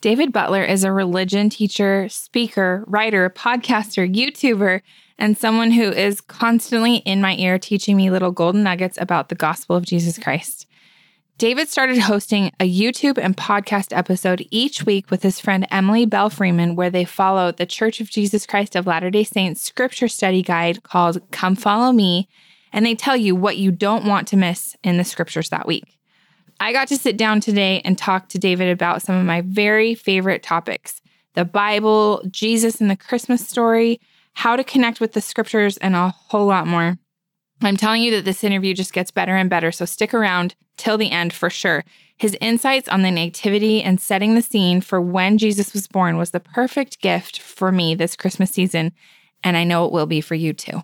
David Butler is a religion teacher, speaker, writer, podcaster, YouTuber, and someone who is constantly in my ear teaching me little golden nuggets about the gospel of Jesus Christ. David started hosting a YouTube and podcast episode each week with his friend Emily Belle Freeman, where they follow the Church of Jesus Christ of Latter day Saints scripture study guide called Come Follow Me, and they tell you what you don't want to miss in the scriptures that week. I got to sit down today and talk to David about some of my very favorite topics the Bible, Jesus and the Christmas story, how to connect with the scriptures, and a whole lot more. I'm telling you that this interview just gets better and better, so stick around till the end for sure. His insights on the nativity and setting the scene for when Jesus was born was the perfect gift for me this Christmas season, and I know it will be for you too.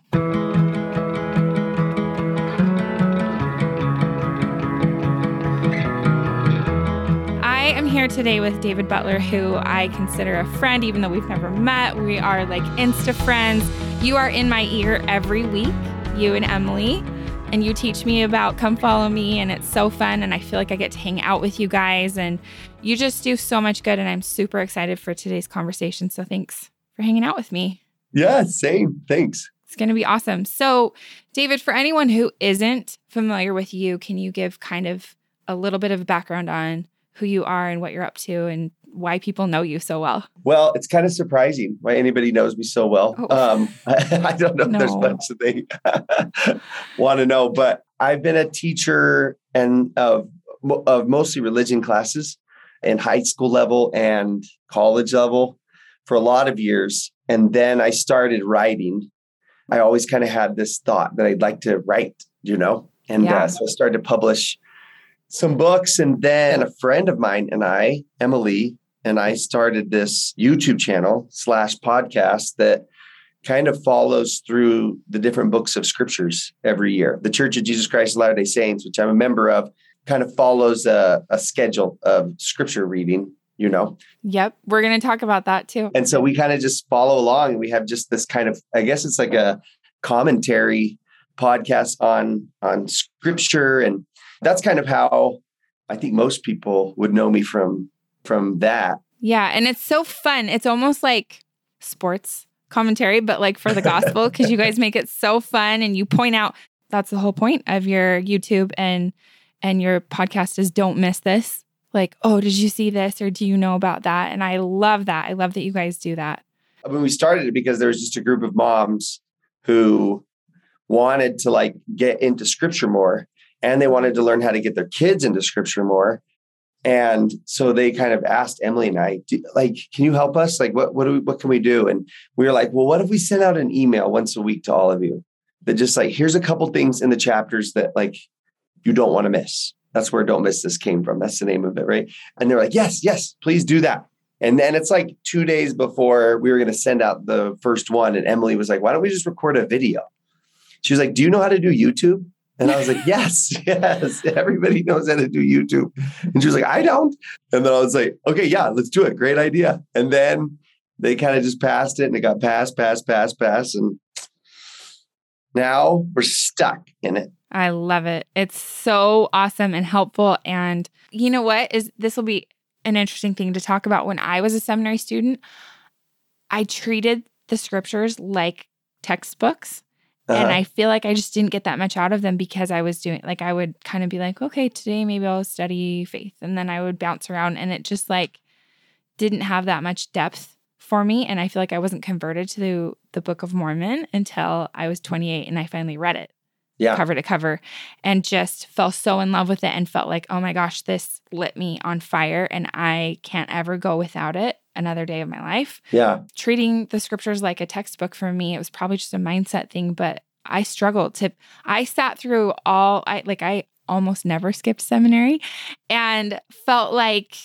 Here today with David Butler, who I consider a friend, even though we've never met. We are like Insta friends. You are in my ear every week, you and Emily, and you teach me about Come Follow Me, and it's so fun. And I feel like I get to hang out with you guys, and you just do so much good. And I'm super excited for today's conversation. So thanks for hanging out with me. Yeah, same. Thanks. It's going to be awesome. So, David, for anyone who isn't familiar with you, can you give kind of a little bit of background on who you are and what you're up to and why people know you so well? Well, it's kind of surprising why anybody knows me so well. Oh. Um, I, I, don't know no. if there's much that they want to know, but I've been a teacher and of, of mostly religion classes in high school level and college level for a lot of years. And then I started writing. I always kind of had this thought that I'd like to write, you know? And yeah. uh, so I started to publish some books. And then a friend of mine and I, Emily, and I started this YouTube channel slash podcast that kind of follows through the different books of scriptures every year. The Church of Jesus Christ of Latter day Saints, which I'm a member of, kind of follows a, a schedule of scripture reading, you know? Yep. We're going to talk about that too. And so we kind of just follow along and we have just this kind of, I guess it's like a commentary podcast on on scripture and that's kind of how I think most people would know me from from that. Yeah, and it's so fun. It's almost like sports commentary, but like for the gospel, because you guys make it so fun and you point out that's the whole point of your YouTube and and your podcast is don't miss this. Like, oh, did you see this or do you know about that? And I love that. I love that you guys do that. I mean, we started it because there was just a group of moms who wanted to like get into scripture more and they wanted to learn how to get their kids into scripture more. And so they kind of asked Emily and I, like, can you help us? Like, what what do we, what can we do? And we were like, well, what if we send out an email once a week to all of you that just like, here's a couple things in the chapters that like you don't want to miss. That's where "Don't Miss This" came from. That's the name of it, right? And they're like, yes, yes, please do that. And then it's like two days before we were going to send out the first one, and Emily was like, why don't we just record a video? She was like, do you know how to do YouTube? And I was like, yes, yes, everybody knows how to do YouTube. And she was like, I don't. And then I was like, okay, yeah, let's do it. Great idea. And then they kind of just passed it and it got passed, passed, passed, passed. And now we're stuck in it. I love it. It's so awesome and helpful. And you know what? Is this will be an interesting thing to talk about. When I was a seminary student, I treated the scriptures like textbooks. Uh-huh. And I feel like I just didn't get that much out of them because I was doing like I would kind of be like, okay, today maybe I'll study faith. And then I would bounce around and it just like didn't have that much depth for me. And I feel like I wasn't converted to the, the Book of Mormon until I was 28 and I finally read it. Yeah. Cover to cover and just fell so in love with it and felt like, oh my gosh, this lit me on fire and I can't ever go without it another day of my life. Yeah. Treating the scriptures like a textbook for me, it was probably just a mindset thing, but I struggled to I sat through all I like I almost never skipped seminary and felt like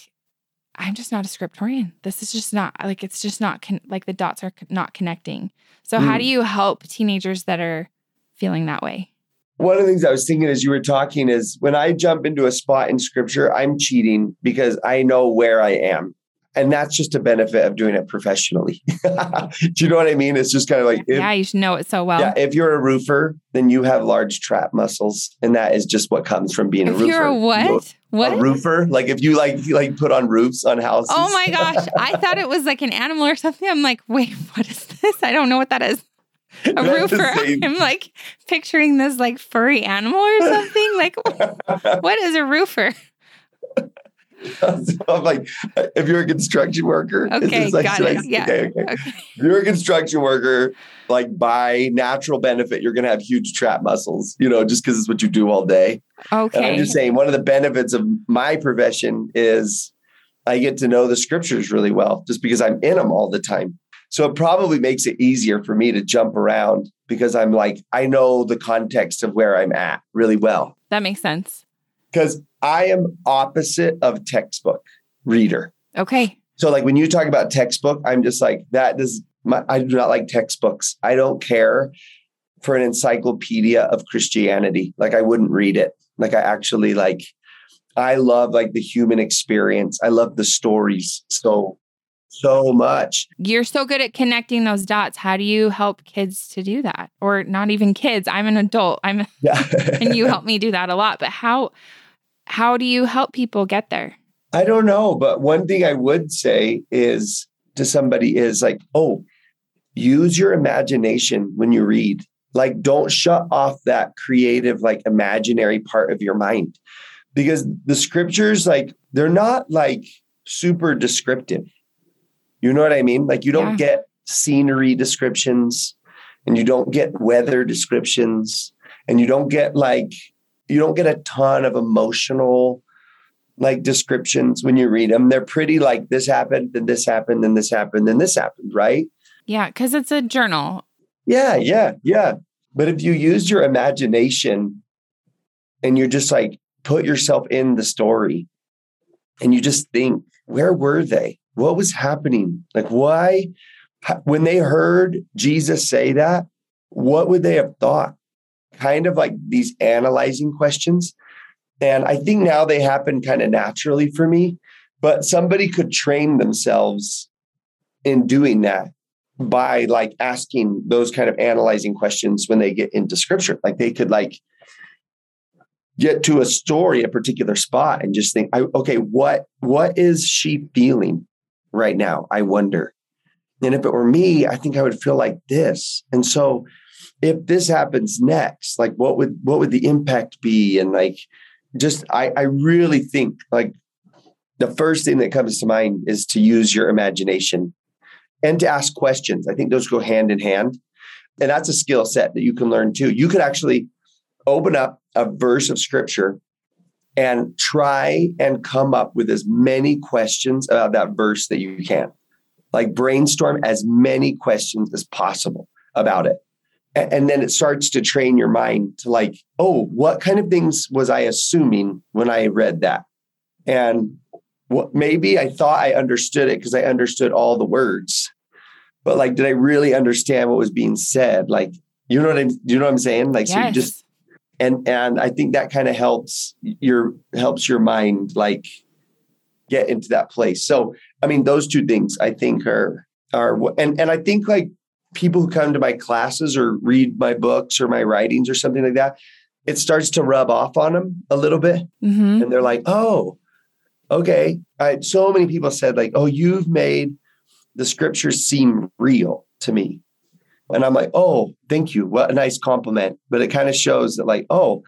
I'm just not a scriptorian. This is just not like it's just not con- like the dots are not connecting. So mm. how do you help teenagers that are feeling that way? One of the things I was thinking as you were talking is when I jump into a spot in scripture, I'm cheating because I know where I am and that's just a benefit of doing it professionally. Do you know what I mean? It's just kind of like, if, yeah, you should know it so well. Yeah, if you're a roofer, then you have large trap muscles, and that is just what comes from being if a roofer. You're a what? What? A roofer? Like if you like like put on roofs on houses. Oh my gosh, I thought it was like an animal or something. I'm like, wait, what is this? I don't know what that is. A roofer. I'm like picturing this like furry animal or something. Like, what is a roofer? so I'm like, if you're a construction worker, okay, like, got it. I, yeah. Okay, okay. okay. If you're a construction worker, like by natural benefit, you're going to have huge trap muscles, you know, just because it's what you do all day. Okay. And I'm just saying, one of the benefits of my profession is I get to know the scriptures really well, just because I'm in them all the time. So it probably makes it easier for me to jump around because I'm like, I know the context of where I'm at really well. That makes sense. Because I am opposite of textbook reader. Okay. So like when you talk about textbook, I'm just like that does my, I do not like textbooks. I don't care for an encyclopedia of Christianity. Like I wouldn't read it. Like I actually like I love like the human experience. I love the stories so so much. You're so good at connecting those dots. How do you help kids to do that? Or not even kids. I'm an adult. I'm yeah. and you help me do that a lot. But how how do you help people get there? I don't know, but one thing I would say is to somebody is like, "Oh, use your imagination when you read. Like don't shut off that creative like imaginary part of your mind." Because the scriptures like they're not like super descriptive. You know what I mean? Like you don't yeah. get scenery descriptions and you don't get weather descriptions and you don't get like you don't get a ton of emotional like descriptions when you read them. They're pretty like this happened, then this happened, then this happened, then this happened, right? Yeah, because it's a journal. Yeah, yeah, yeah. But if you use your imagination and you just like put yourself in the story and you just think, where were they? What was happening? Like, why? When they heard Jesus say that, what would they have thought? kind of like these analyzing questions. And I think now they happen kind of naturally for me, but somebody could train themselves in doing that by like asking those kind of analyzing questions when they get into scripture. Like they could like get to a story, a particular spot, and just think, okay, what what is she feeling right now? I wonder. And if it were me, I think I would feel like this. And so if this happens next, like what would what would the impact be? And like just I I really think like the first thing that comes to mind is to use your imagination and to ask questions. I think those go hand in hand. And that's a skill set that you can learn too. You could actually open up a verse of scripture and try and come up with as many questions about that verse that you can. Like brainstorm as many questions as possible about it and then it starts to train your mind to like oh what kind of things was i assuming when i read that and what maybe i thought i understood it because i understood all the words but like did i really understand what was being said like you know what i'm you know what i'm saying like yes. so you just and and i think that kind of helps your helps your mind like get into that place so i mean those two things i think are are and and i think like people who come to my classes or read my books or my writings or something like that, it starts to rub off on them a little bit. Mm-hmm. And they're like, oh, okay. I, so many people said, like, oh, you've made the scriptures seem real to me. And I'm like, oh, thank you. What a nice compliment. But it kind of shows that, like, oh,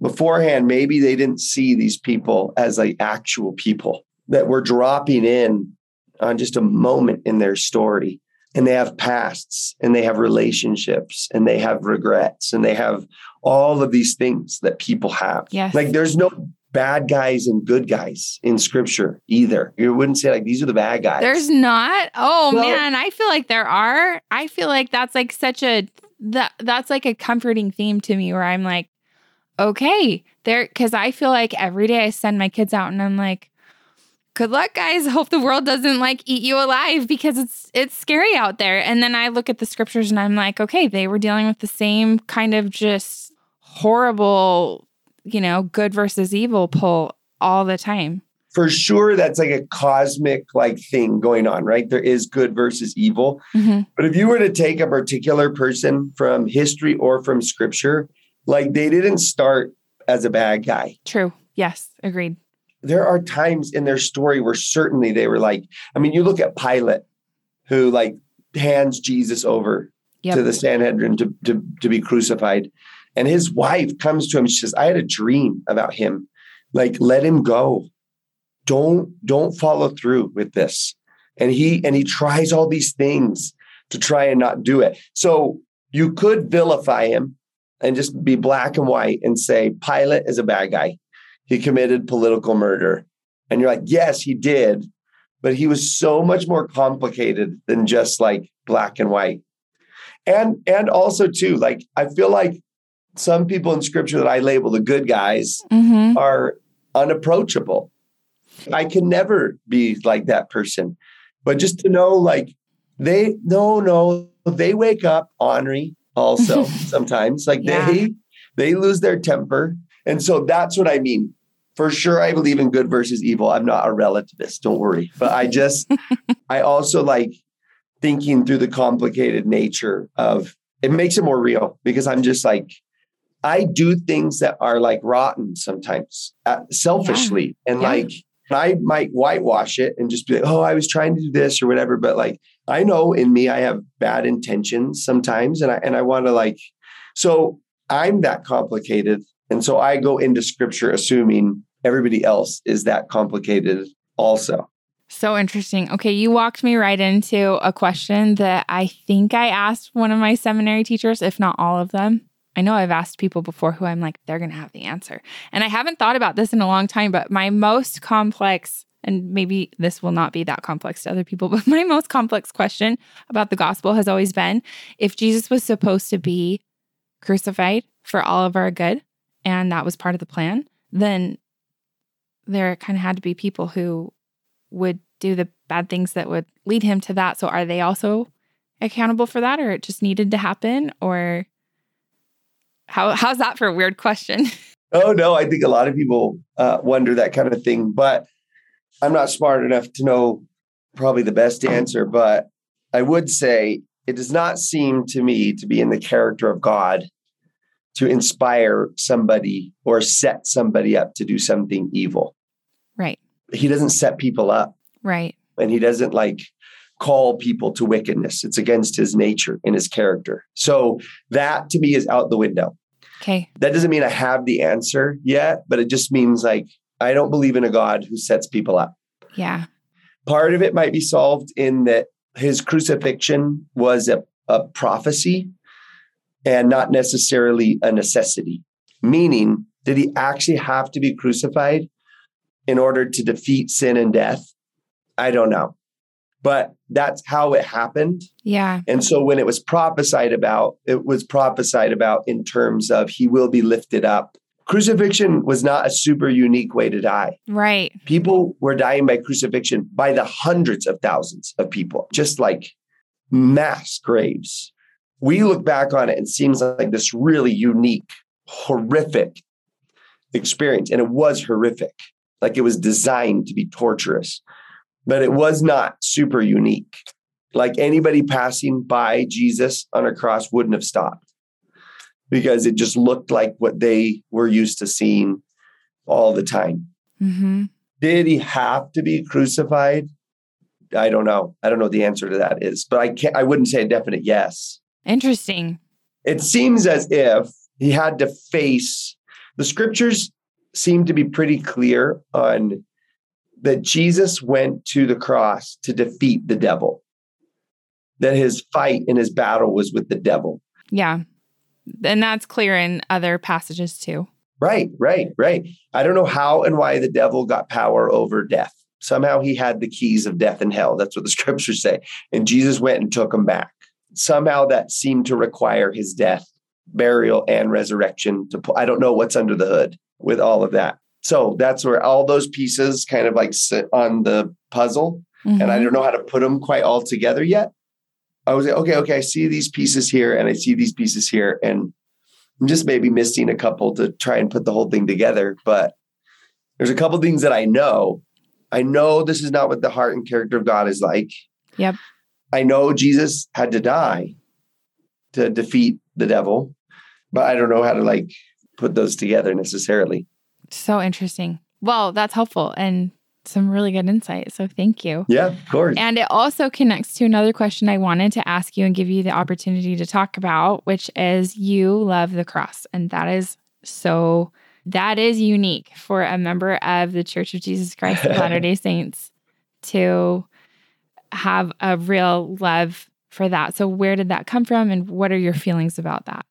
beforehand, maybe they didn't see these people as like actual people that were dropping in on just a moment in their story and they have pasts and they have relationships and they have regrets and they have all of these things that people have. Yes. Like there's no bad guys and good guys in scripture either. You wouldn't say like these are the bad guys. There's not. Oh well, man, I feel like there are. I feel like that's like such a that that's like a comforting theme to me where I'm like okay, there cuz I feel like every day I send my kids out and I'm like good luck guys hope the world doesn't like eat you alive because it's it's scary out there and then i look at the scriptures and i'm like okay they were dealing with the same kind of just horrible you know good versus evil pull all the time for sure that's like a cosmic like thing going on, right? There is good versus evil. Mhm. But if you were to take a particular person from history or from scripture, like they didn't start as a bad guy. True. Yes. Agreed. There are times in their story where certainly they were like, I mean, you look at Pilate, who like hands Jesus over Yep. to the Sanhedrin to, to, to be crucified. And his wife comes to him. She says, I had a dream about him. Like, let him go. Don't, don't follow through with this. And he and he tries all these things to try and not do it. So you could vilify him and just be black and white and say Pilate is a bad guy. He committed political murder. And you're like, yes, he did. But he was so much more complicated than just like black and white. And and also too, like I feel like some people in scripture that I label the good guys Mm-hmm. are unapproachable. I can never be like that person. But just to know, like, they, no, no, they wake up ornery also sometimes. Like, Yeah. they, they lose their temper. And so that's what I mean. For sure, I believe in good versus evil. I'm not a relativist, don't worry. But I just, I also like thinking through the complicated nature of it makes it more real because I'm just like, I do things that are like rotten sometimes, uh, selfishly, and Yeah. like I might whitewash it and just be like, "Oh, I was trying to do this or whatever." But like, I know in me, I have bad intentions sometimes, and I and I want to like, so I'm that complicated, and so I go into Scripture assuming everybody else is that complicated also. So interesting. Okay, you walked me right into a question that I think I asked one of my seminary teachers, if not all of them. I know I've asked people before who I'm like, they're going to have the answer. And I haven't thought about this in a long time, but my most complex, and maybe this will not be that complex to other people, but my most complex question about the gospel has always been if Jesus was supposed to be crucified for all of our good, and that was part of the plan, then there kind of had to be people who would do the bad things that would lead him to that. So are they also accountable for that or it just needed to happen or how how's that for a weird question? Oh no, I think a lot of people uh, wonder that kind of thing, but I'm not smart enough to know probably the best answer. But I would say it does not seem to me to be in the character of God to inspire somebody or set somebody up to do something evil. right. He doesn't set people up, Right. and he doesn't like call people to wickedness. It's against his nature and his character. So that to me is out the window Okay. that doesn't mean I have the answer yet, but it just means like I don't believe in a God who sets people up. Yeah. Part of it might be solved in that his crucifixion was a, a prophecy and not necessarily a necessity. Meaning, did he actually have to be crucified in order to defeat sin and death? I don't know. But that's how it happened. Yeah. And so when it was prophesied about, it was prophesied about in terms of he will be lifted up. Crucifixion was not a super unique way to die. Right. People were dying by crucifixion by the hundreds of thousands of people, just like mass graves. We look back on it and it seems like this really unique, horrific experience. And it was horrific. Like it was designed to be torturous, but it was not super unique. Like anybody passing by Jesus on a cross wouldn't have stopped because it just looked like what they were used to seeing all the time. Mm-hmm. Did he have to be crucified? I don't know. I don't know what the answer to that is, but I can't I wouldn't say a definite yes. Interesting. It seems as if he had to face the scriptures seem to be pretty clear on that Jesus went to the cross to defeat the devil. That his fight and his battle was with the devil. Yeah. And that's clear in other passages too. Right, right, right. I don't know how and why the devil got power over death. Somehow he had the keys of death and hell. That's what the scriptures say. And Jesus went and took them back. Somehow that seemed to require his death, burial, and resurrection. To I don't know what's under the hood with all of that. So that's where all those pieces kind of like sit on the puzzle. And I Mhm. don't know how to put them quite all together yet. I was like, okay, okay, I see these pieces here and I see these pieces here. And I'm just maybe missing a couple to try and put the whole thing together. But there's a couple things that I know I know this is not what the heart and character of God is like. Yep. I know Jesus had to die to defeat the devil, but I don't know how to like put those together necessarily. So interesting. Well, that's helpful and some really good insight. So thank you. Yeah, of course. And it also connects to another question I wanted to ask you and give you the opportunity to talk about, which is you love the cross. And that is so, that is unique for a member of the Church of Jesus Christ of Latter day Saints to have a real love for that. So, where did that come from? And what are your feelings about that?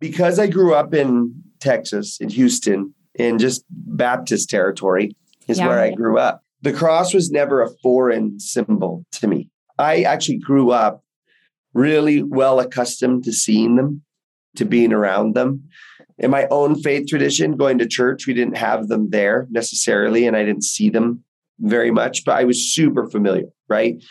Because I grew up in Texas, in Houston, in just Baptist territory, is Yeah. where I grew up. The cross was never a foreign symbol to me. I actually grew up really well accustomed to seeing them, to being around them. In my own faith tradition, going to church, we didn't have them there necessarily, and I didn't see them very much, but I was super familiar, right?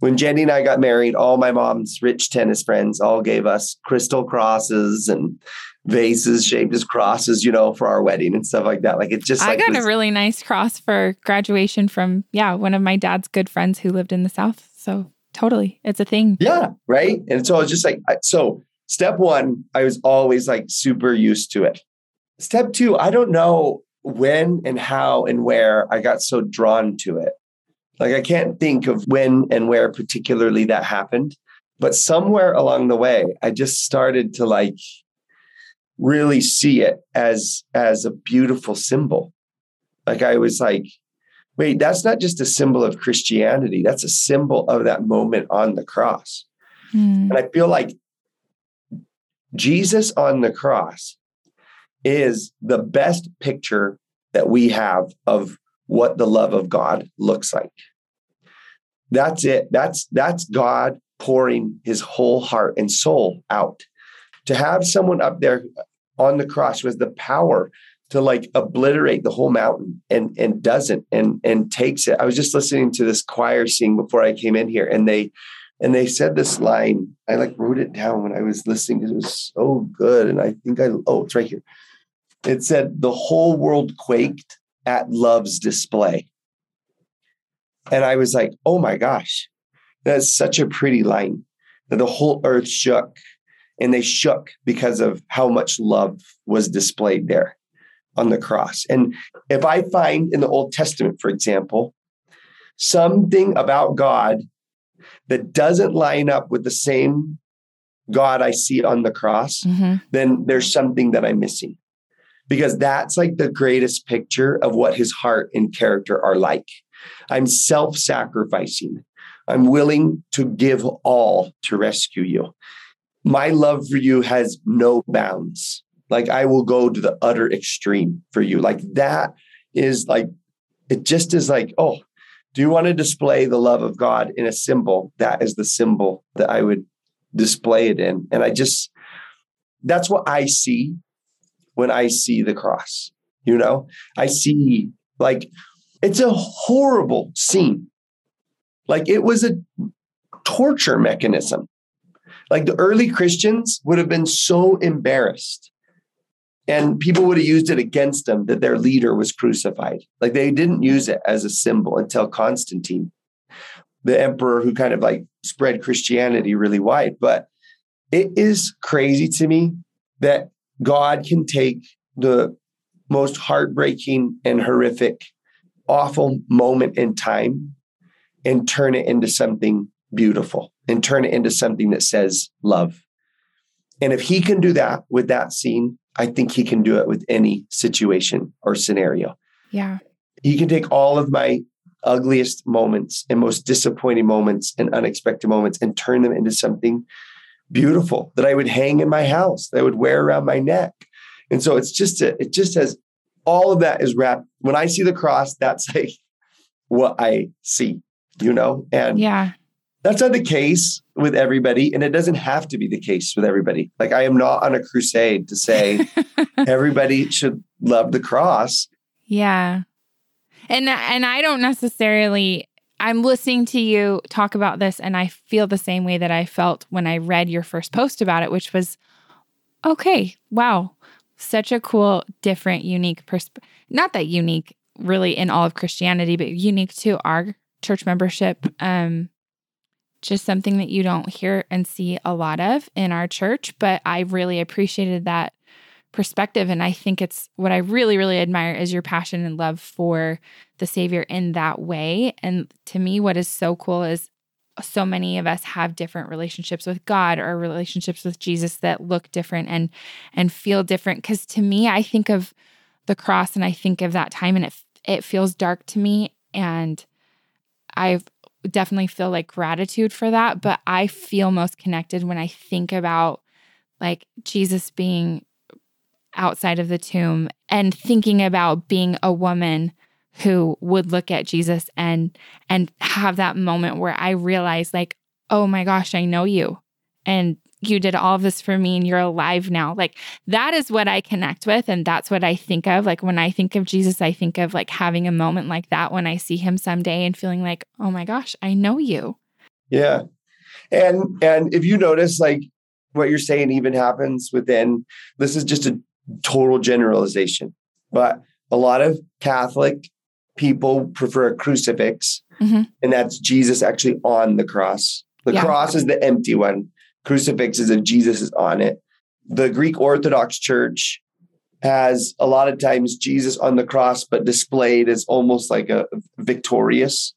When Jenny and I got married, all my mom's rich tennis friends all gave us crystal crosses and vases shaped as crosses, you know, for our wedding and stuff like that. Like it's just I like got this- a really nice cross for graduation from, yeah, one of my dad's good friends who lived in the South. So, totally, it's a thing. Yeah, right. And so I was just like so. Step one, I was always like super used to it. Step two, I don't know when and how and where I got so drawn to it. Like I can't think of when and where particularly that happened, but somewhere along the way, I just started to like really see it as as a beautiful symbol. Like I was like, wait, that's not just a symbol of Christianity. That's a symbol of that moment on the cross. Hmm. And I feel like Jesus on the cross is the best picture that we have of what the love of God looks like. That's it. That's that's God pouring his whole heart and soul out. To have someone up there on the cross with the power to like obliterate the whole mountain and and doesn't and and takes it. I was just listening to this choir sing before I came in here and they and they said this line. I like wrote it down when I was listening because it was so good. And I think I oh, it's right here. It said the whole world quaked at love's display. And I was like, oh my gosh, that's such a pretty line. That the whole earth shook and they shook because of how much love was displayed there on the cross. And if I find in the Old Testament, for example, something about God that doesn't line up with the same God I see on the cross, Mhm. then there's something that I'm missing. Because that's like the greatest picture of what his heart and character are like. I'm self sacrificing. I'm willing to give all to rescue you. My love for you has no bounds. Like I will go to the utter extreme for you. Like that is like, it just is like, oh, do you want to display the love of God in a symbol? That is the symbol that I would display it in. And I just, that's what I see when I see the cross. You know, I see like it's a horrible scene. Like it was a torture mechanism. Like the early Christians would have been so embarrassed and people would have used it against them that their leader was crucified. Like they didn't use it as a symbol until Constantine, the emperor who kind of like spread Christianity really wide. But it is crazy to me that God can take the most heartbreaking and horrific, awful moment in time and turn it into something beautiful and turn it into something that says love. And if he can do that with that scene, I think he can do it with any situation or scenario. Yeah. He can take all of my ugliest moments and most disappointing moments and unexpected moments and turn them into something beautiful that I would hang in my house, that I would wear around my neck. And so it's just a, it just has all of that is wrapped. When I see the cross, that's like what I see, you know? And Yeah. that's not the case with everybody. And it doesn't have to be the case with everybody. Like I am not on a crusade to say everybody should love the cross. Yeah. And and I don't necessarily I'm listening to you talk about this and I feel the same way that I felt when I read your first post about it, which was okay, wow. Such a cool, different, unique perspective. Not that unique. really in all of Christianity, but unique to our church membership. Um, just something that you don't hear and see a lot of in our church, but I really appreciated that perspective. And I think it's what I really, really admire is your passion and love for the Savior in that way. And to me, what is so cool is so many of us have different relationships with God or relationships with Jesus that look different and and feel different. Because to me, I think of the cross and I think of that time and it it feels dark to me and I definitely feel like gratitude for that, but I feel most connected when I think about like Jesus being outside of the tomb and thinking about being a woman who would look at Jesus and and have that moment where I realize like, "Oh my gosh, I know you." And you did all of this for me and you're alive now. Like that is what I connect with and that's what I think of. Like when I think of Jesus, I think of like having a moment like that when I see him someday and feeling like, "Oh my gosh, I know you." Yeah. And and if you notice like what you're saying even happens within this is just a total generalization, but a lot of Catholic people prefer a crucifix, mm-hmm. and that's Jesus actually on the cross. The yeah. cross is the empty one crucifix is if Jesus is on it. The Greek Orthodox Church has a lot of times Jesus on the cross, but displayed as almost like a victorious.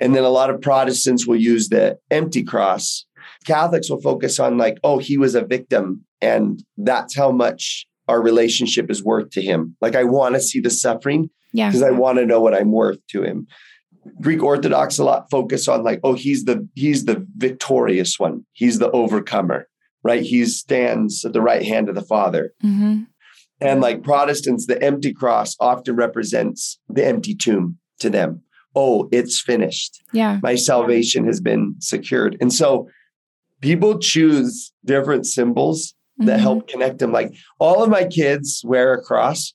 And then a lot of Protestants will use the empty cross. Catholics will focus on like, oh, he was a victim, and that's how much our relationship is worth to him. Like I want to see the suffering yeah. because I want to know what I'm worth to him. Greek Orthodox a lot focus on like, oh, he's the he's the victorious one. He's the overcomer, right? He stands at the right hand of the Father. Mm-hmm. And like Protestants, the empty cross often represents the empty tomb to them. Oh, it's finished. Yeah. My salvation has been secured. And so people choose different symbols that mm-hmm. help connect them. Like all of my kids wear a cross.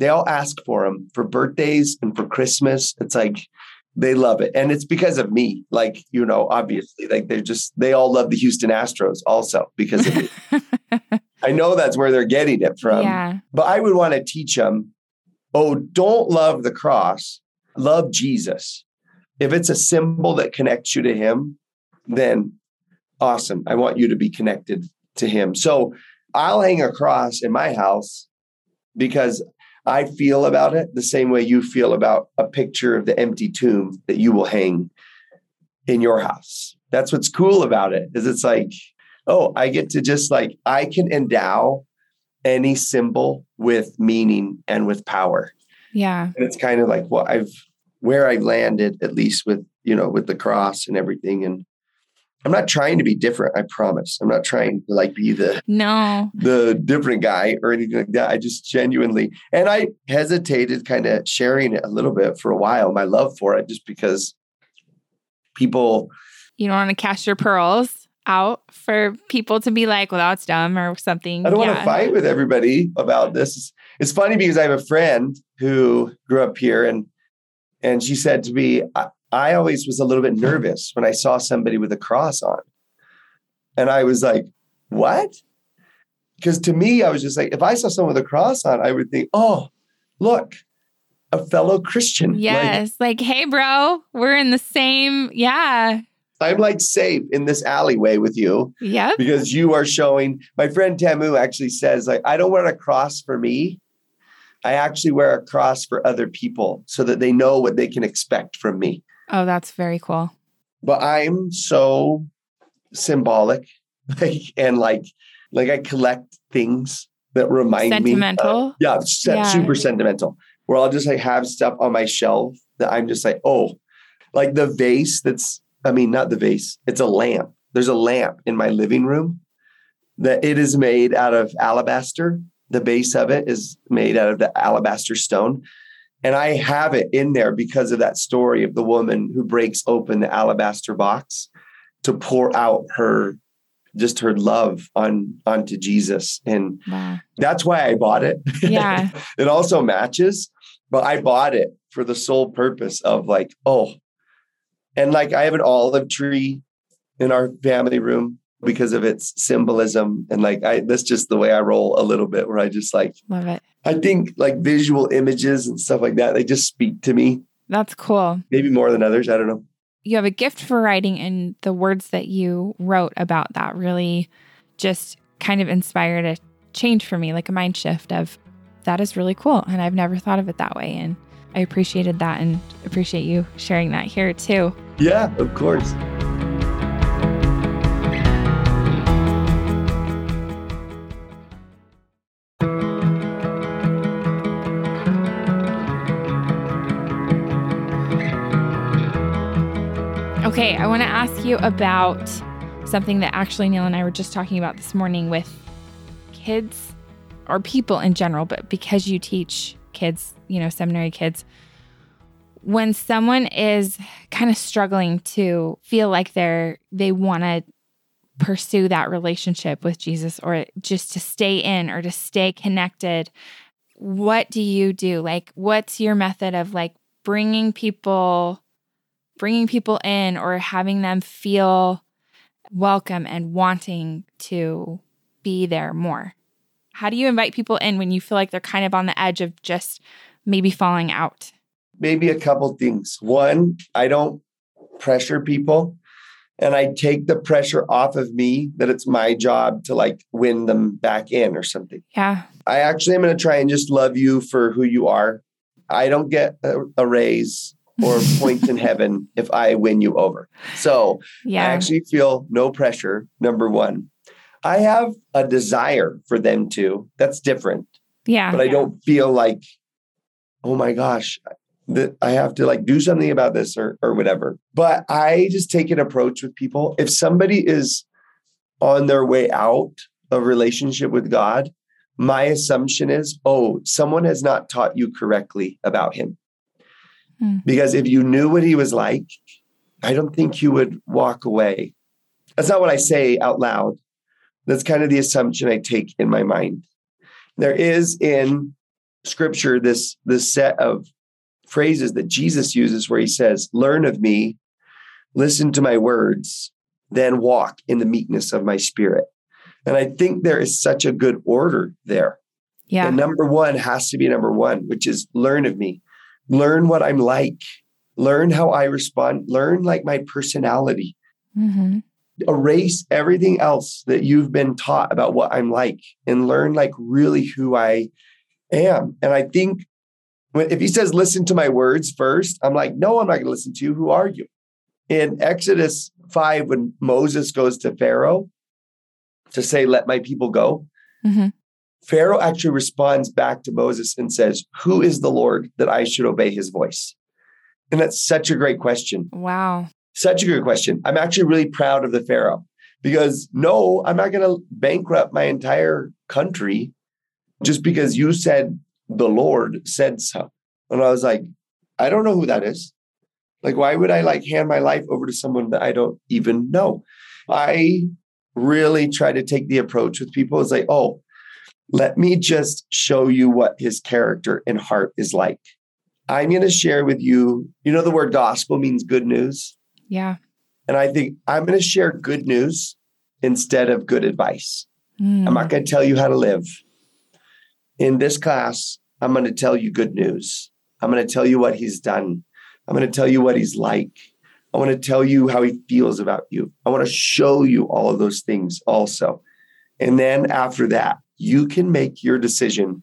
They all ask for them for birthdays and for Christmas. It's like they love it. And it's because of me. Like you know obviously like they're just they all love the houston astros also because of me. I know that's where they're getting it from. Yeah. but i would want to teach them oh don't love the cross. Love jesus. If it's a symbol that connects you to him then awesome. I want you to be connected to him. So i'll hang a cross in my house because I feel about it the same way you feel about a picture of the empty tomb that you will hang in your house. That's what's cool about it is it's like, oh, I get to just like I can endow any symbol with meaning and with power. Yeah. And it's kind of like what well, I've where I've landed, at least with, you know, with the cross and everything. And I'm not trying to be different. I promise. I'm not trying to like be the no the different guy or anything like that. I just genuinely and I hesitated kind of sharing it a little bit for a while. My love for it, just because people you don't want to cast your pearls out for people to be like, well, that's dumb or something. I don't yeah. want to fight with everybody about this. It's funny because I have a friend who grew up here and and she said to me, I always was a little bit nervous when I saw somebody with a cross on. And I was like, what? Because to me, I was just like, if I saw someone with a cross on, I would think, oh, look, a fellow Christian. Yes. Like, like hey, bro, we're in the same. Yeah. I'm like safe in this alleyway with you. Yeah. Because you are showing, my friend Tamu actually says, like, I don't wear a cross for me. I actually wear a cross for other people so that they know what they can expect from me. Oh, that's very cool. But I'm so symbolic, like and like like I collect things that remind sentimental. me. yeah, yeah, super sentimental. Where I'll just like have stuff on my shelf that I'm just like, oh, like the vase that's I mean, not the vase, it's a lamp. There's a lamp in my living room that it is made out of alabaster. The base of it is made out of the alabaster stone. And I have it in there because of that story of the woman who breaks open the alabaster box to pour out her just her love on onto Jesus. And wow. that's why I bought it. Yeah. it also matches, but I bought it for the sole purpose of like, oh, and like I have an olive tree in our family room because of its symbolism and like I that's just the way I roll a little bit where I just like Love it. I think like visual images and stuff like that they just speak to me That's cool. maybe more than others I don't know. You have a gift for writing, and the words that you wrote about that really just kind of inspired a change for me, like a mind shift of that is really cool. And I've never thought of it that way. And I appreciated that and appreciate you sharing that here too. Yeah, of course. Okay, I want to ask you about something that actually Neil and I were just talking about this morning with kids or people in general, but because you teach kids, you know, seminary kids, when someone is kind of struggling to feel like they're they want to pursue that relationship with Jesus or just to stay in or to stay connected, what do you do? Like what's your method of like bringing people bringing people in or having them feel welcome and wanting to be there more? How do you invite people in when you feel like they're kind of on the edge of just maybe falling out? Maybe a couple things. One, I don't pressure people and I take the pressure off of me that it's my job to like win them back in or something. Yeah. I actually am going to try and just love you for who you are. I don't get a, a raise or points in heaven if I win you over. So Yeah. I actually feel no pressure. Number one, I have a desire for them to. That's different, yeah. but I don't feel like, oh my gosh, that I have to like do something about this or or whatever. But I just take an approach with people. If somebody is on their way out of relationship with God, my assumption is, oh, someone has not taught you correctly about him. Hmm. Because if you knew what he was like, I don't think you would walk away. That's not what I say out loud. That's kind of the assumption I take in my mind. There is in scripture this, this set of phrases that Jesus uses where he says, Learn of me, listen to my words, then walk in the meekness of my spirit. And I think there is such a good order there. yeah. And number one has to be number one, which is learn of me, learn what I'm like, learn how I respond, learn like my personality, hmm erase everything else that you've been taught about what I'm like and learn like really who I am. And I think when, if he says, listen to my words first, I'm like, no, I'm not going to listen to you. Who are you? In Exodus 5, when Moses goes to Pharaoh to say, let my people go, hmm Pharaoh actually responds back to Moses and says, Who is the Lord that I should obey his voice? And that's such a great question. Wow. Such a good question. I'm actually really proud of the Pharaoh because no, I'm not going to bankrupt my entire country just because you said the Lord said so. And I was like, I don't know who that is. Like, why would I like hand my life over to someone that I don't even know? I really try to take the approach with people. It's like, oh, let me just show you what his character and heart is like. I'm going to share with you, you know, the word gospel means good news. Yeah. And I think I'm going to share good news instead of good advice. Mm. I'm not going to tell you how to live. In this class, I'm going to tell you good news. I'm going to tell you what he's done. I'm going to tell you what he's like. I want to tell you how he feels about you. I want to show you all of those things also. And then after that, you can make your decision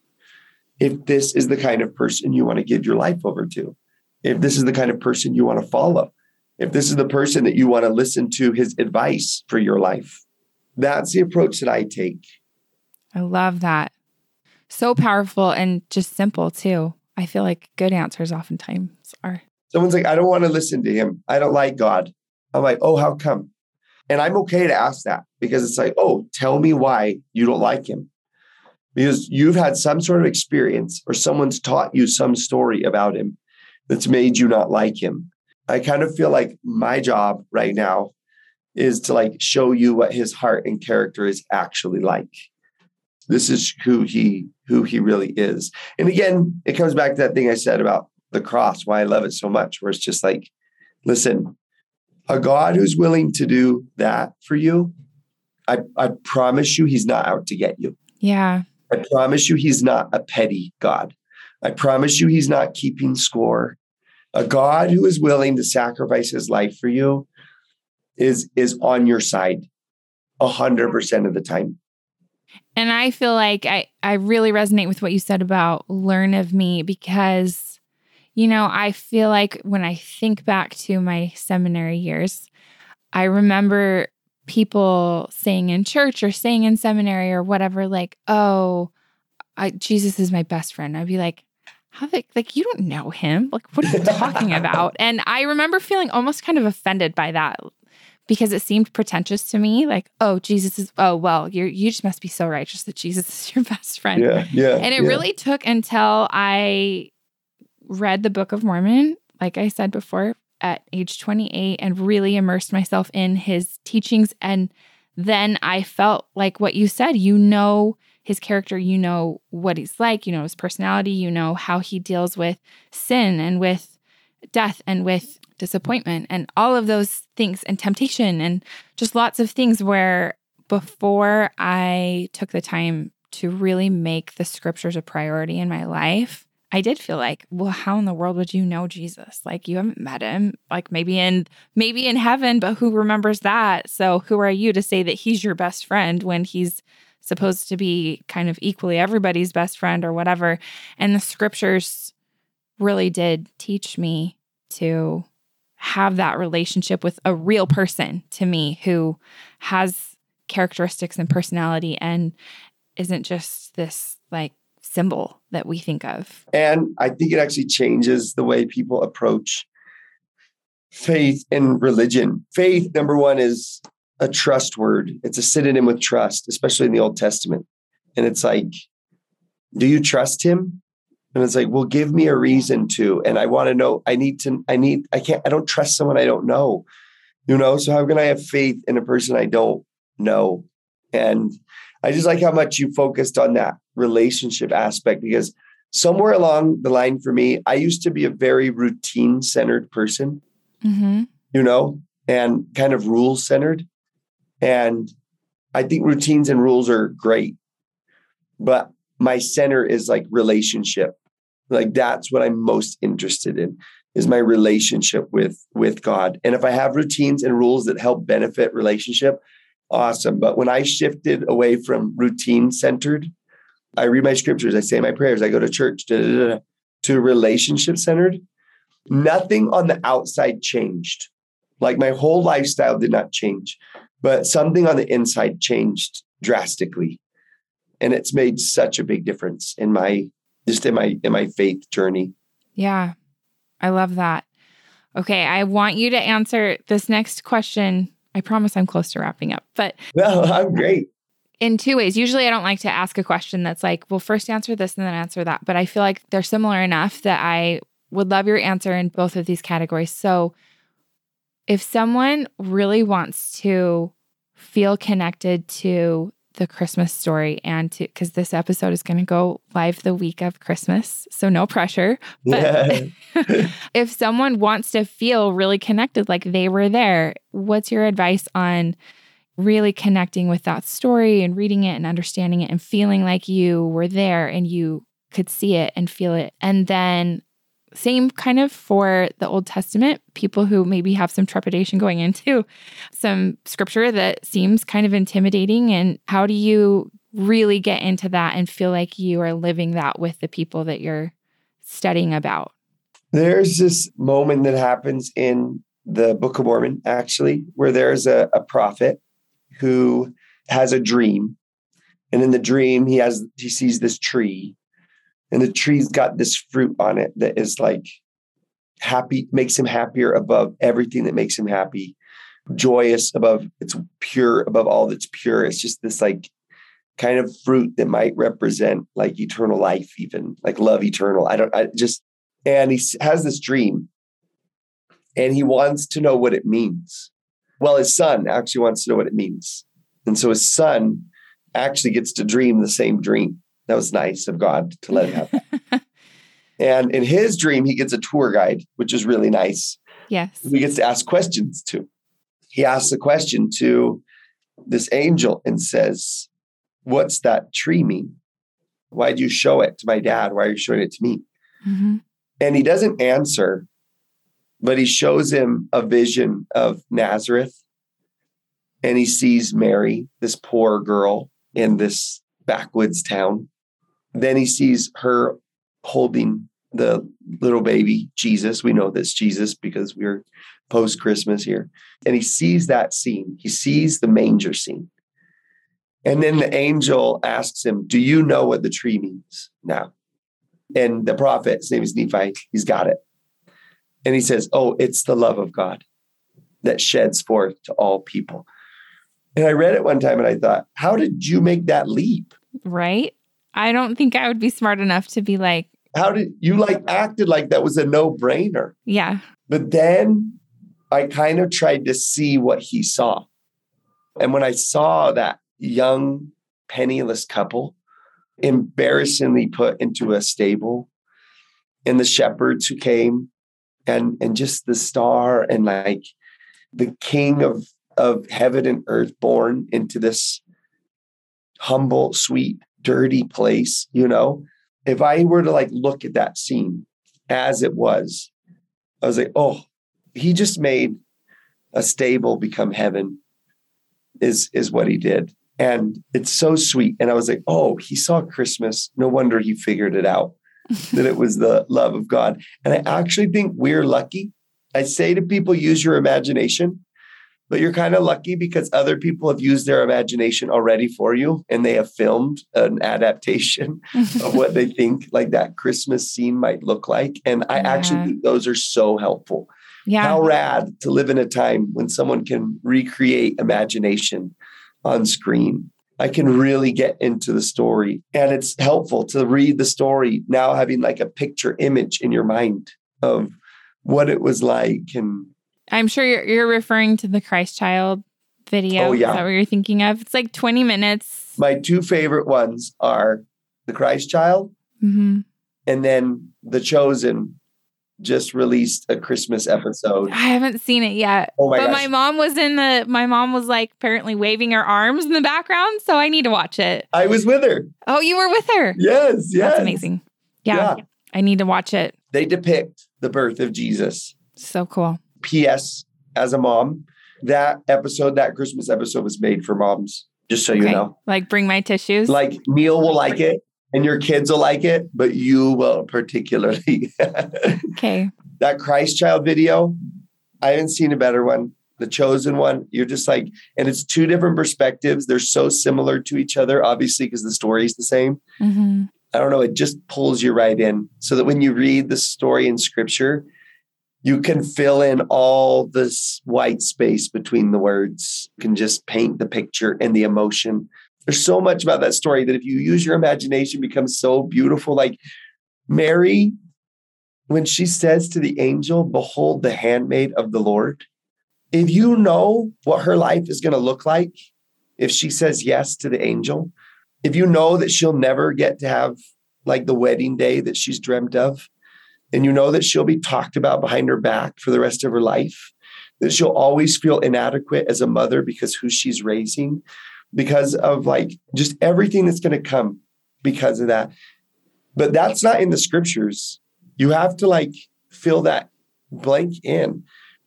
if this is the kind of person you want to give your life over to, if this is the kind of person you want to follow, if this is the person that you want to listen to his advice for your life. That's the approach that I take. I love that. So powerful and just simple too. I feel like good answers oftentimes are. Someone's like, I don't want to listen to him. I don't like God. I'm like, oh, how come? And I'm okay to ask that because it's like, oh, tell me why you don't like him. Because you've had some sort of experience or someone's taught you some story about him that's made you not like him. I kind of feel like my job right now is to like show you what his heart and character is actually like. This is who he who he really is. And again, it comes back to that thing I said about the cross, why I love it so much, where it's just like, listen, a God who's willing to do that for you I, I promise you, he's not out to get you. Yeah. I promise you, he's not a petty God. I promise you, he's not keeping score. A God who is willing to sacrifice his life for you is, is on your side a hundred percent of the time. And I feel like I, I really resonate with what you said about learn of me because, you know, I feel like when I think back to my seminary years, I remember people saying in church or saying in seminary or whatever, like, oh, I, Jesus is my best friend. I'd be like, how the, like you don't know him like what are you talking about and i remember feeling almost kind of offended by that because it seemed pretentious to me like oh jesus is oh well you you just must be so righteous that jesus is your best friend Yeah, yeah. and it yeah. really took until i read the book of mormon like i said before at age 28 and really immersed myself in his teachings. And then i felt like what you said you know his character you know what he's like you know his personality you know how he deals with sin and with death and with disappointment and all of those things and temptation and just lots of things where before I took the time to really make the scriptures a priority in my life, I did feel like, well, how in the world would you know Jesus? Like you haven't met him, like maybe in maybe in heaven, but who remembers that? So who are you to say that he's your best friend when he's supposed to be kind of equally everybody's best friend or whatever? And the scriptures really did teach me to have that relationship with a real person to me who has characteristics and personality and isn't just this like symbol that we think of. And I think it actually changes the way people approach faith and religion. Faith, number one, is a trust word, it's a synonym with trust, especially in the Old Testament. And it's like, do you trust him? And it's like, well, give me a reason to. And I want to know, I need to, I need, I can't, I don't trust someone I don't know. You know, so how can I have faith in a person I don't know? And I just like how much you focused on that relationship aspect because somewhere along the line for me, I used to be a very routine centered person, Mm-hmm. you know, and kind of rules centered. And I think routines and rules are great, but my center is like relationship. Like that's what I'm most interested in is my relationship with with God. And if I have routines and rules that help benefit relationship, awesome. But when I shifted away from routine centered, I read my scriptures, I say my prayers, I go to church, da, da, da, to relationship centered, nothing on the outside changed. Like my whole lifestyle did not change, but something on the inside changed drastically. And it's made such a big difference in my just in my in my faith journey. Yeah. I love that. Okay, I want you to answer this next question. I promise I'm close to wrapping up, but No, I'm great. in two ways. Usually I don't like to ask a question that's like, well, first answer this and then answer that. But I feel like they're similar enough that I would love your answer in both of these categories. So if someone really wants to feel connected to the Christmas story and to because this episode is going to go live the week of Christmas, so no pressure. But Yeah. if someone wants to feel really connected, like they were there, what's your advice on really connecting with that story and reading it and understanding it and feeling like you were there and you could see it and feel it? And then, same kind of for the Old Testament, people who maybe have some trepidation going into some scripture that seems kind of intimidating. And how do you really get into that and feel like you are living that with the people that you're studying about? There's this moment that happens in the Book of Mormon, actually, where there's a, a prophet who has a dream. And in the dream, he has he sees this tree, and the tree's got this fruit on it that is like happy, makes him happier above everything that makes him happy, joyous above it's pure above all that's pure. It's just this like kind of fruit that might represent like eternal life, even like love eternal. I don't I just and he has this dream and he wants to know what it means. Well, his son actually wants to know what it means. And so his son actually gets to dream the same dream. That was nice of God to let him have. and in his dream, he gets a tour guide, which is really nice. Yes. He gets to ask questions to. He asks a question to this angel and says, What's that tree mean? Why'd you show it to my dad? Why are you showing it to me? Mm-hmm. And he doesn't answer, but he shows him a vision of Nazareth. And he sees Mary, this poor girl in this backwoods town. Then he sees her holding the little baby, Jesus. We know this Jesus because we're post Christmas here. And he sees that scene, he sees the manger scene. And then the angel asks him, Do you know what the tree means now? And the prophet, his name is Nephi, he's got it. And he says, Oh, it's the love of God that sheds forth to all people. And I read it one time and I thought, How did you make that leap? Right. I don't think I would be smart enough to be like, How did you like acted like that was a no brainer? Yeah. But then I kind of tried to see what he saw. And when I saw that young, penniless couple embarrassingly put into a stable, and the shepherds who came, and, and just the star, and like the king of, of heaven and earth born into this humble, sweet, dirty place, you know? If I were to like look at that scene as it was, I was like, oh, he just made a stable become heaven is is what he did. And it's so sweet. And i was like oh he saw christmas. No wonder he figured it out that it was the love of god. And i actually think we're lucky. I say to people use your imagination but you're kind of lucky because other people have used their imagination already for you and they have filmed an adaptation of what they think like that christmas scene might look like and i yeah. actually think those are so helpful yeah. How rad to live in a time when someone can recreate imagination on screen. I can really get into the story. And it's helpful to read the story now having like a picture image in your mind of what it was like. And I'm sure you're, you're referring to the Christ Child video. Oh, yeah. Is that what you're thinking of? It's like 20 minutes. My two favorite ones are the Christ Child mm-hmm. and then The Chosen just released a Christmas episode. I haven't seen it yet. Oh my But gosh. my mom was in the my mom was like apparently waving her arms in the background, so I need to watch it. I was with her. Oh, you were with her? Yes, yes. That's amazing. Yeah, yeah. I need to watch it. They depict the birth of Jesus. So cool. P.S. As a mom, that episode, that Christmas episode was made for moms. Just so okay. you know. Like bring my tissues. Like Neil will like it and your kids will like it, but you will particularly. okay. That Christ child video, I haven't seen a better one. The chosen one, you're just like, and it's two different perspectives. They're so similar to each other, obviously, because the story is the same. Mm-hmm. I don't know, it just pulls you right in so that when you read the story in scripture, you can fill in all this white space between the words, you can just paint the picture and the emotion. There's so much about that story that if you use your imagination becomes so beautiful. Like mary when she says to the angel behold the handmaid of the lord if you know what her life is going to look like if she says yes to the angel if you know that she'll never get to have like the wedding day that she's dreamt of and you know that she'll be talked about behind her back for the rest of her life that she'll always feel inadequate as a mother because who she's raising because of like just everything that's going to come because of that. But that's not in the scriptures. You have to like fill that blank in.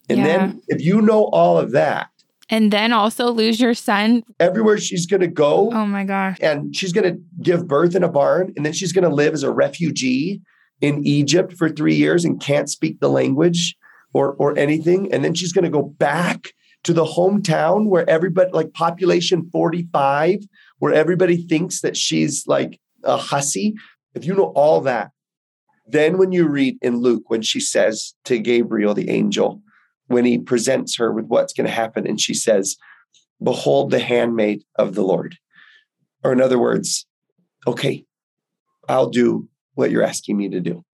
And yeah. then if you know all of that, and then also lose your son everywhere she's going to go. Oh my gosh. And she's going to give birth in a barn and then she's going to live as a refugee in Egypt for 3 years and can't speak the language or or anything and then she's going to go back to the hometown where everybody, like population 45, where everybody thinks that she's like a hussy. If you know all that, then when you read in Luke, when she says to Gabriel, the angel, when he presents her with what's going to happen, and she says, Behold the handmaid of the Lord. Or in other words, okay, I'll do what you're asking me to do.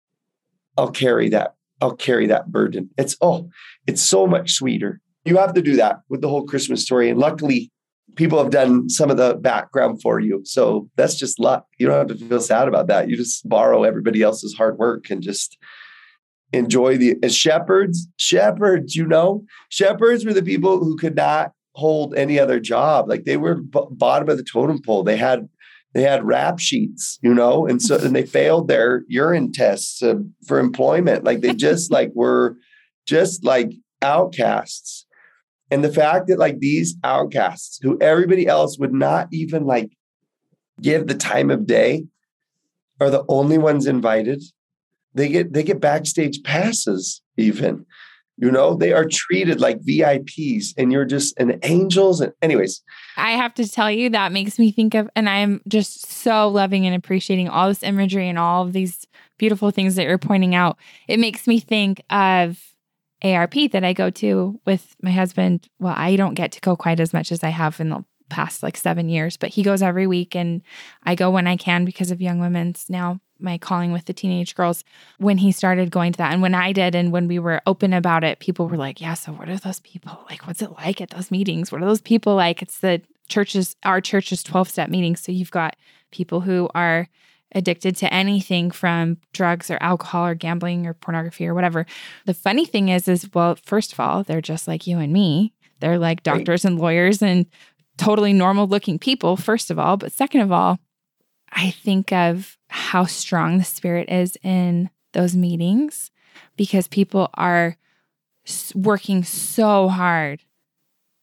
I'll carry that. I'll carry that burden. It's oh, it's so much sweeter you have to do that with the whole Christmas story. And luckily, people have done some of the background for you. So that's just luck. You don't have to feel sad about that. You just borrow everybody else's hard work and just enjoy the as shepherds. Shepherds, you know, shepherds were the people who could not hold any other job. Like they were b- bottom of the totem pole. They had they had rap sheets, you know, and so and they failed their urine tests uh, for employment. Like they just like were just like outcasts. And the fact that like these outcasts who everybody else would not even like give the time of day are the only ones invited. They get they get backstage passes even. You know, they are treated like VIPs and you're just an angels. And anyways, I have to tell you, that makes me think of, and I'm just so loving and appreciating all this imagery and all of these beautiful things that you're pointing out. It makes me think of ARP that I go to with my husband. Well, I don't get to go quite as much as I have in the past like seven years, but he goes every week and I go when I can because of Young Women's now my calling with the teenage girls when he started going to that. And when I did and when we were open about it people were like yeah so what are those people? Like what's it like at those meetings? What are those people like? It's the churches our church's 12 step meetings. So you've got people who are addicted to anything from drugs or alcohol or gambling or pornography or whatever. The funny thing is is well first of all they're just like you and me. They're like doctors and lawyers and totally normal looking people first of all. But second of all I think of how strong the spirit is in those meetings because people are working so hard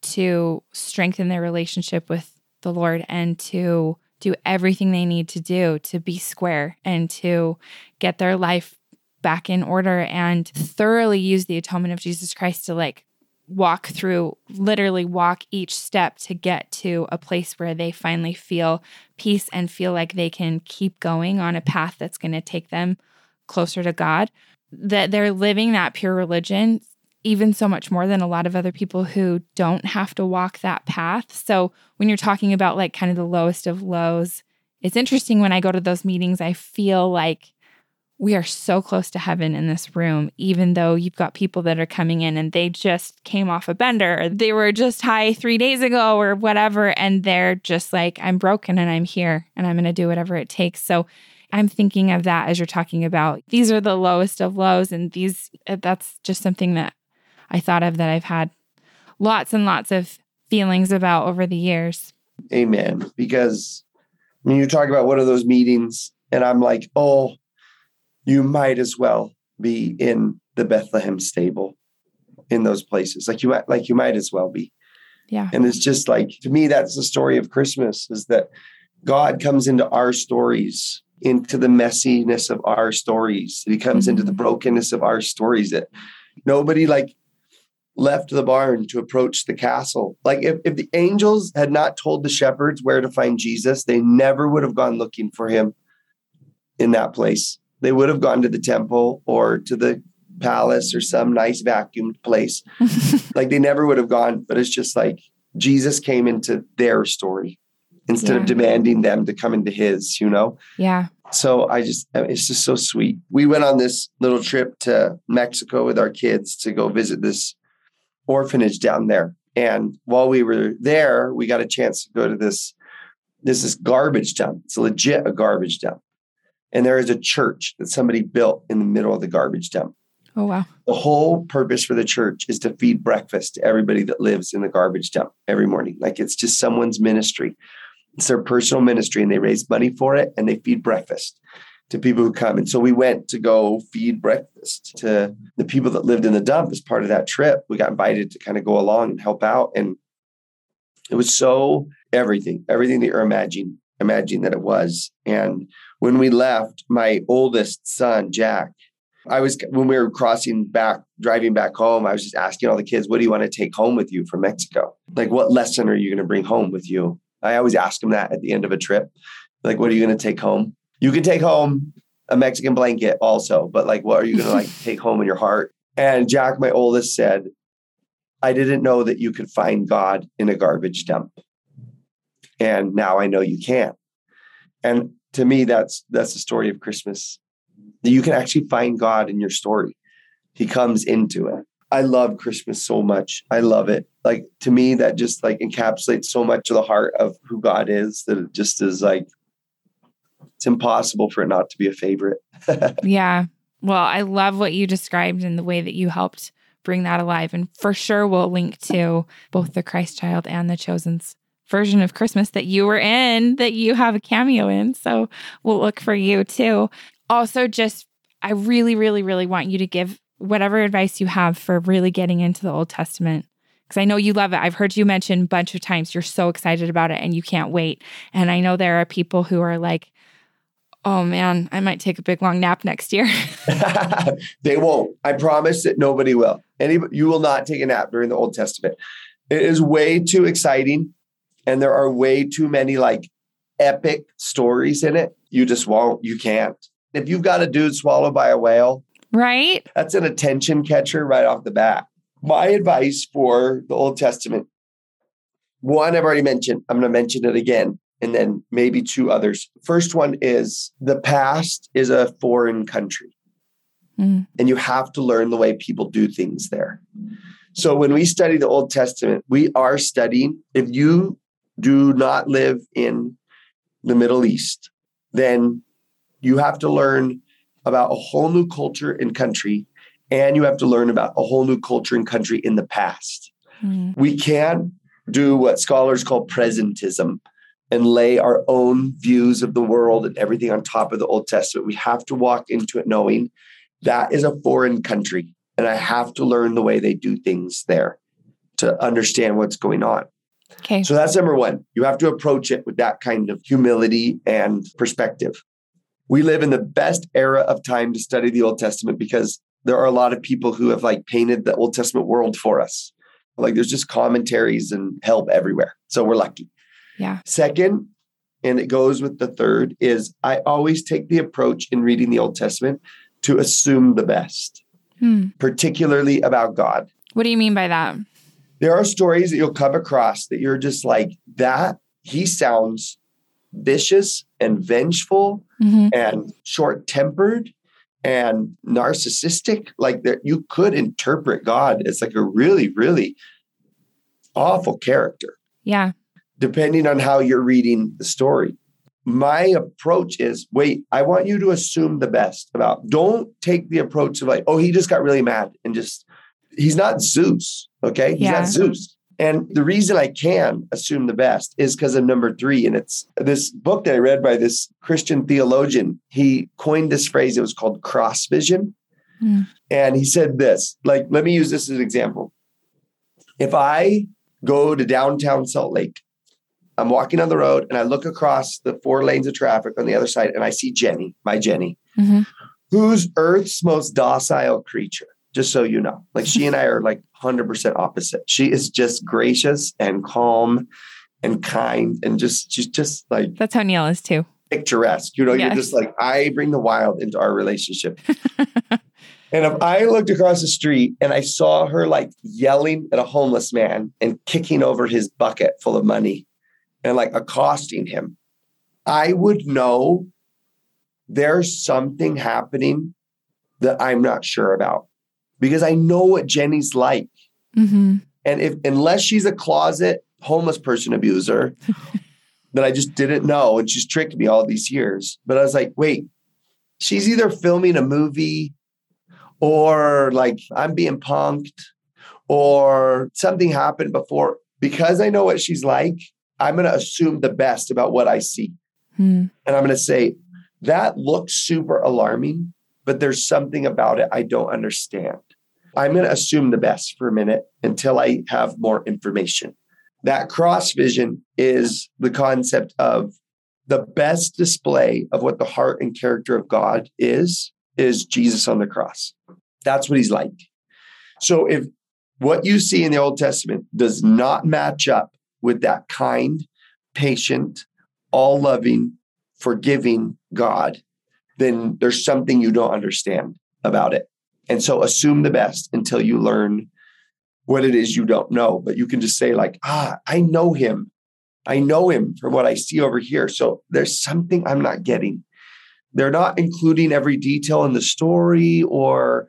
to strengthen their relationship with the Lord and to do everything they need to do to be square and to get their life back in order and thoroughly use the atonement of Jesus Christ to like walk through, literally walk each step to get to a place where they finally feel peace and feel like they can keep going on a path that's going to take them closer to God. That they're living that pure religion, even so much more than a lot of other people who don't have to walk that path. So when you're talking about like kind of the lowest of lows, it's interesting when I go to those meetings, I feel like we are so close to heaven in this room, even though you've got people that are coming in and they just came off a bender, or they were just high three days ago, or whatever. And they're just like, I'm broken and I'm here and I'm going to do whatever it takes. So I'm thinking of that as you're talking about these are the lowest of lows. And these, uh, that's just something that I thought of that I've had lots and lots of feelings about over the years. Amen. Because when you talk about one of those meetings, and I'm like, oh, you might as well be in the Bethlehem stable in those places. Like you might like you might as well be. Yeah. And it's just like to me that's the story of Christmas is that God comes into our stories, into the messiness of our stories. He comes mm-hmm. into the brokenness of our stories that nobody like left the barn to approach the castle. Like if, if the angels had not told the shepherds where to find Jesus, they never would have gone looking for him in that place they would have gone to the temple or to the palace or some nice vacuumed place. like they never would have gone, but it's just like Jesus came into their story instead yeah. of demanding them to come into his, you know? Yeah. So I just, uh, it's just so sweet. We went on this little trip to Mexico with our kids to go visit this orphanage down there. And while we were there, we got a chance to go to this, this is garbage dump. It's legit a garbage dump and there is a church that somebody built in the middle of the garbage dump. Oh, wow. The whole purpose for the church is to feed breakfast to everybody that lives in the garbage dump every morning. Like it's just someone's ministry. It's their personal ministry, and they raise money for it and they feed breakfast to people who come. And so we went to go feed breakfast to the people that lived in the dump as part of that trip. We got invited to kind of go along and help out. And it was so everything, everything that you're imagining, imagining that it was. And when we left, my oldest son, Jack, I was when we were crossing back, driving back home, I was just asking all the kids, what do you want to take home with you from Mexico? Like, what lesson are you going to bring home with you? I always ask them that at the end of a trip. Like, what are you going to take home? You can take home a Mexican blanket also, but like, what are you going to like take home in your heart? And Jack, my oldest, said, I didn't know that you could find God in a garbage dump. And now I know you can. And to me, that's that's the story of Christmas. That you can actually find God in your story. He comes into it. I love Christmas so much. I love it. Like to me, that just like encapsulates so much of the heart of who God is that it just is like it's impossible for it not to be a favorite. yeah. Well, I love what you described and the way that you helped bring that alive. And for sure, we'll link to both the Christ Child and the Chosen's version of Christmas that you were in, that you have a cameo in. So we'll look for you too. Also, just I really, really, really want you to give whatever advice you have for really getting into the Old Testament. Because I know you love it. I've heard you mention a bunch of times you're so excited about it and you can't wait. And I know there are people who are like, oh man, I might take a big long nap next year. they won't. I promise that nobody will. Any, you will not take a nap during the Old Testament. It is way too exciting. And there are way too many like epic stories in it. You just won't, you can't. If you've got a dude swallowed by a whale, right? That's an attention catcher right off the bat. My advice for the Old Testament one I've already mentioned, I'm going to mention it again, and then maybe two others. First one is the past is a foreign country, mm. and you have to learn the way people do things there. So when we study the Old Testament, we are studying, if you do not live in the Middle East, then you have to learn about a whole new culture and country, and you have to learn about a whole new culture and country in the past. Mm. We can't do what scholars call presentism and lay our own views of the world and everything on top of the Old Testament. We have to walk into it knowing that is a foreign country, and I have to learn the way they do things there to understand what's going on. Okay. So that's number one. You have to approach it with that kind of humility and perspective. We live in the best era of time to study the Old Testament because there are a lot of people who have like painted the Old Testament world for us. Like there's just commentaries and help everywhere. So we're lucky. Yeah. Second, and it goes with the third, is I always take the approach in reading the Old Testament to assume the best, hmm. particularly about God. What do you mean by that? There are stories that you'll come across that you're just like, that he sounds vicious and vengeful mm-hmm. and short tempered and narcissistic. Like that, you could interpret God as like a really, really awful character. Yeah. Depending on how you're reading the story. My approach is wait, I want you to assume the best about, don't take the approach of like, oh, he just got really mad and just, he's not Zeus. Okay. He's yeah. not Zeus. And the reason I can assume the best is because of number three. And it's this book that I read by this Christian theologian. He coined this phrase, it was called cross vision. Mm. And he said this like, let me use this as an example. If I go to downtown Salt Lake, I'm walking on the road and I look across the four lanes of traffic on the other side and I see Jenny, my Jenny, mm-hmm. who's Earth's most docile creature just so you know. Like she and I are like 100% opposite. She is just gracious and calm and kind and just, she's just like. That's how Neil is too. Picturesque. You know, yes. you're just like, I bring the wild into our relationship. and if I looked across the street and I saw her like yelling at a homeless man and kicking over his bucket full of money and like accosting him, I would know there's something happening that I'm not sure about because I know what Jenny's like. Mm-hmm. And if unless she's a closet homeless person abuser that I just didn't know, and she's tricked me all these years. But I was like, wait, she's either filming a movie or like I'm being punked or something happened before. Because I know what she's like, I'm going to assume the best about what I see. Hmm. And I'm going to say, that looks super alarming, but there's something about it I don't understand. I'm going to assume the best for a minute until I have more information. That cross vision is the concept of the best display of what the heart and character of God is, is Jesus on the cross. That's what he's like. So if what you see in the Old Testament does not match up with that kind, patient, all loving, forgiving God, then there's something you don't understand about it. And so assume the best until you learn what it is you don't know. But you can just say, like, ah, I know him. I know him from what I see over here. So there's something I'm not getting. They're not including every detail in the story or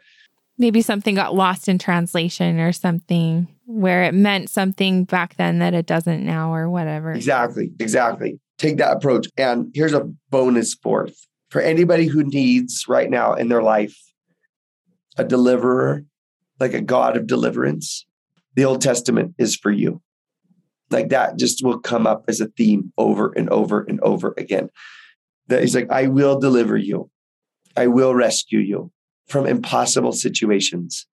maybe something got lost in translation or something where it meant something back then that it doesn't now or whatever. Exactly. Exactly. Take that approach. And here's a bonus fourth for anybody who needs right now in their life a deliverer, like a God of deliverance, the Old Testament is for you. Like that just will come up as a theme over and over and over again. That he's like, I will deliver you. I will rescue you from impossible situations.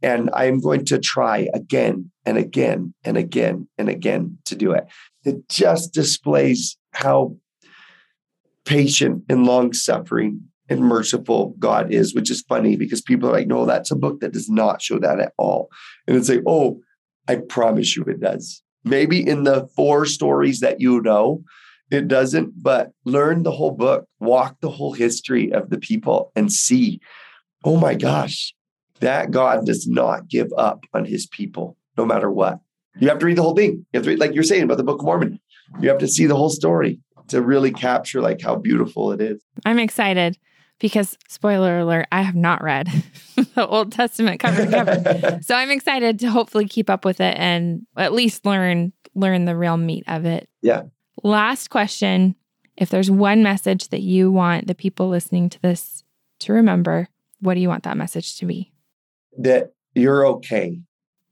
And I am going to try again and again and again and again to do it. It just displays how patient and long suffering and merciful God is, which is funny because people are like, no, that's a book that does not show that at all. And it's like, oh, I promise you it does. Maybe in the four stories that you know, it doesn't, but learn the whole book, walk the whole history of the people and see, oh my gosh, that God does not give up on his people no matter what. You have to read the whole thing. You have to read, like you're saying about the Book of Mormon. You have to see the whole story to really capture like how beautiful it is. I'm excited because spoiler alert, I have not read the Old Testament cover to cover. so I'm excited to hopefully keep up with it and at least learn learn the real meat of it. Yeah. Last question, if there's one message that you want the people listening to this to remember, what do you want that message to be? That you're okay.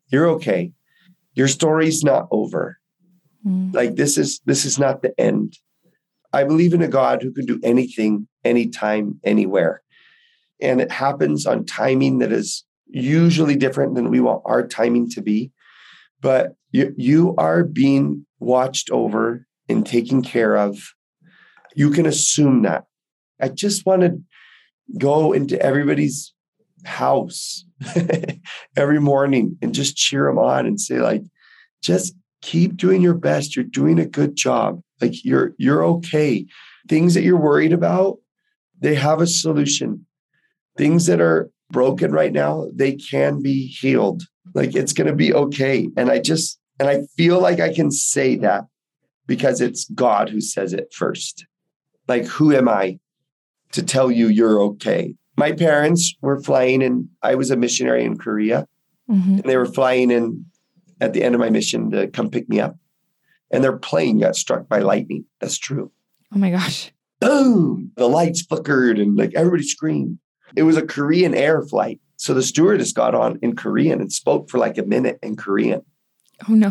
You're okay. Your story's not over. Mm. Like this is this is not the end. I believe in a God who can do anything, anytime, anywhere. And it happens on timing that is usually different than we want our timing to be. But you, you are being watched over and taken care of. You can assume that. I just want to go into everybody's house every morning and just cheer them on and say, like, just keep doing your best. You're doing a good job. Like you're you're okay. Things that you're worried about, they have a solution. Things that are broken right now, they can be healed. Like it's going to be okay. And I just and I feel like I can say that because it's God who says it first. Like who am I to tell you you're okay? My parents were flying and I was a missionary in Korea. Mm-hmm. And they were flying in at the end of my mission to come pick me up and their plane got struck by lightning. That's true. Oh my gosh. Boom! The lights flickered and like everybody screamed. It was a Korean air flight. So the stewardess got on in Korean and spoke for like a minute in Korean. Oh no.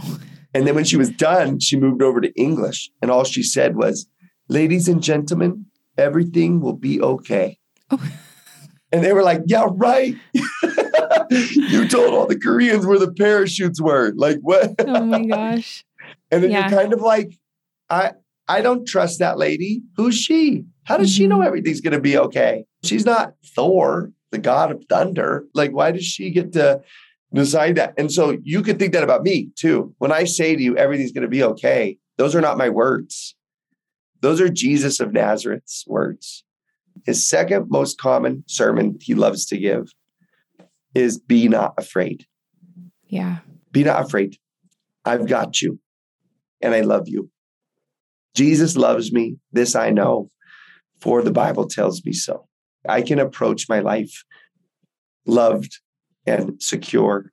And then when she was done, she moved over to English. And all she said was, Ladies and gentlemen, everything will be okay. Oh. And they were like, Yeah, right. you told all the Koreans where the parachutes were. Like, what? oh my gosh. And then yeah. you're kind of like, I I don't trust that lady. Who's she? How does mm-hmm. she know mm-hmm. everything's going to be okay? She's not Thor, the god of thunder. Like, why does she get to decide that? And so you could think that about me too. When I say to you, everything's going to be okay, those are not my words. Those are Jesus of Nazareth's words. His second most common sermon he loves to give is be not afraid. Yeah. Be not afraid. I've got you and I love you. Jesus loves me. This I know, for the Bible tells me so. I can approach my life loved and secure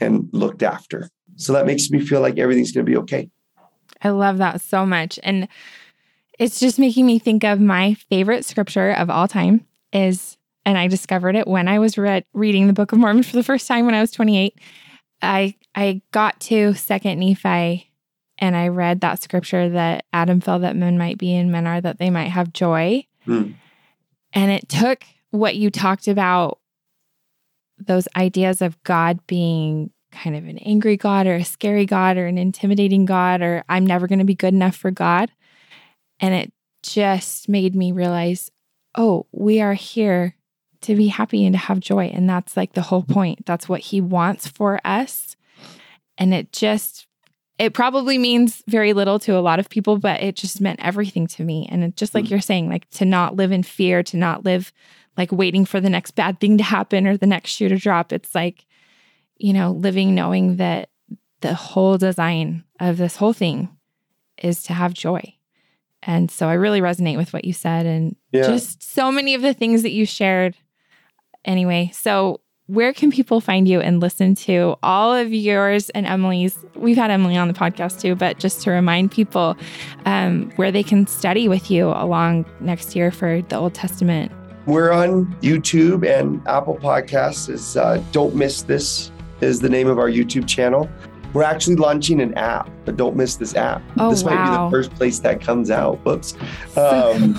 and looked after. So that makes me feel like everything's going to be okay. I love that so much. And it's just making me think of my favorite scripture of all time is, and I discovered it when I was read, reading the Book of Mormon for the first time when I was 28. I I got to Second Nephi and I read that scripture that Adam felt that men might be and men are that they might have joy. Mm. And it took what you talked about, those ideas of God being kind of an angry God or a scary God or an intimidating God or I'm never going to be good enough for God. And it just made me realize, oh, we are here to be happy and to have joy. And that's like the whole point. That's what He wants for us. And it just it probably means very little to a lot of people, but it just meant everything to me. And it, just like mm. you're saying, like to not live in fear, to not live like waiting for the next bad thing to happen or the next shoe to drop. It's like, you know, living knowing that the whole design of this whole thing is to have joy. And so I really resonate with what you said and yeah. just so many of the things that you shared. Anyway, so where can people find you and listen to all of yours and Emily's? We've had Emily on the podcast too, but just to remind people um, where they can study with you along next year for the Old Testament We're on YouTube and Apple Podcasts. Is uh, Don't Miss This is the name of our YouTube channel. We're actually launching an app, but don't miss this app. Oh, this might be the first place that comes out. Whoops. Um,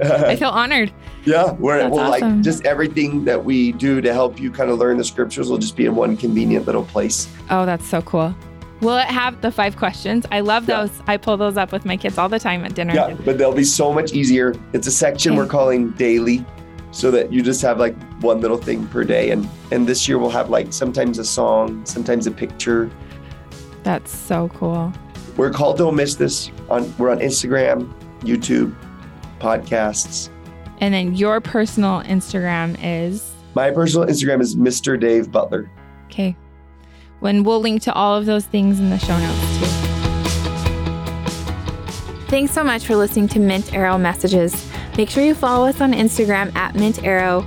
I feel honored. yeah, we're, That's we'll awesome. like just everything that we do to help you kind of learn the scriptures will just be in one convenient little place. Oh, that's so cool. Will it have the five questions? I love Yeah. those. I pull those up with my kids all the time at dinner. Yeah, but they'll be so much easier. It's a section we're calling daily, so that you just have like one little thing per day. And and this year we'll have like sometimes a song, sometimes a picture. That's so cool. We're called Don't Miss This. On we're on Instagram, YouTube, podcasts. And then your personal Instagram is My personal Instagram is Mr. Dave Butler. okay. When we'll link to all of those things in the show notes too. Thanks so much for listening to Mint Arrow Messages. Make sure you follow us on Instagram at Mint Arrow,